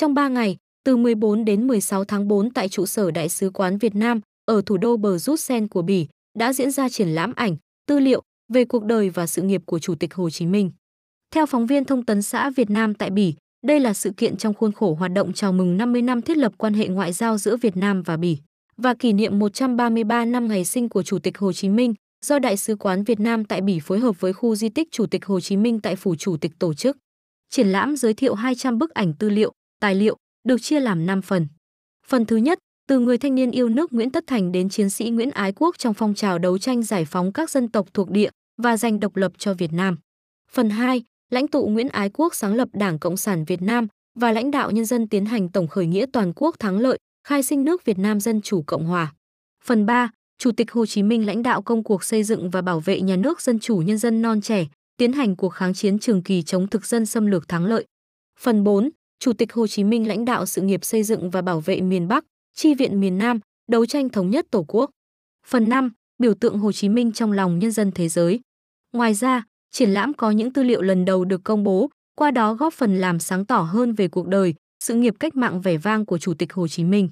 Trong 3 ngày, từ 14 đến 16 tháng 4 tại trụ sở Đại sứ quán Việt Nam ở thủ đô Bờ Rút Sen của Bỉ đã diễn ra triển lãm ảnh, tư liệu về cuộc đời và sự nghiệp của Chủ tịch Hồ Chí Minh. Theo phóng viên Thông tấn xã Việt Nam tại Bỉ, đây là sự kiện trong khuôn khổ hoạt động chào mừng 50 năm thiết lập quan hệ ngoại giao giữa Việt Nam và Bỉ và kỷ niệm 133 năm ngày sinh của Chủ tịch Hồ Chí Minh do Đại sứ quán Việt Nam tại Bỉ phối hợp với khu di tích Chủ tịch Hồ Chí Minh tại phủ Chủ tịch tổ chức. Triển lãm giới thiệu 200 bức ảnh tư liệu, tài liệu được chia làm 5 phần. Phần thứ nhất, từ người thanh niên yêu nước Nguyễn Tất Thành đến chiến sĩ Nguyễn Ái Quốc trong phong trào đấu tranh giải phóng các dân tộc thuộc địa và giành độc lập cho Việt Nam. Phần 2, lãnh tụ Nguyễn Ái Quốc sáng lập Đảng Cộng sản Việt Nam và lãnh đạo nhân dân tiến hành tổng khởi nghĩa toàn quốc thắng lợi, khai sinh nước Việt Nam Dân Chủ Cộng Hòa. Phần 3, Chủ tịch Hồ Chí Minh lãnh đạo công cuộc xây dựng và bảo vệ nhà nước dân chủ nhân dân non trẻ, tiến hành cuộc kháng chiến trường kỳ chống thực dân xâm lược thắng lợi. Phần 4, Chủ tịch Hồ Chí Minh lãnh đạo sự nghiệp xây dựng và bảo vệ miền Bắc, chi viện miền Nam, đấu tranh thống nhất Tổ quốc. Phần 5, biểu tượng Hồ Chí Minh trong lòng nhân dân thế giới. Ngoài ra, triển lãm có những tư liệu lần đầu được công bố, qua đó góp phần làm sáng tỏ hơn về cuộc đời, sự nghiệp cách mạng vẻ vang của Chủ tịch Hồ Chí Minh.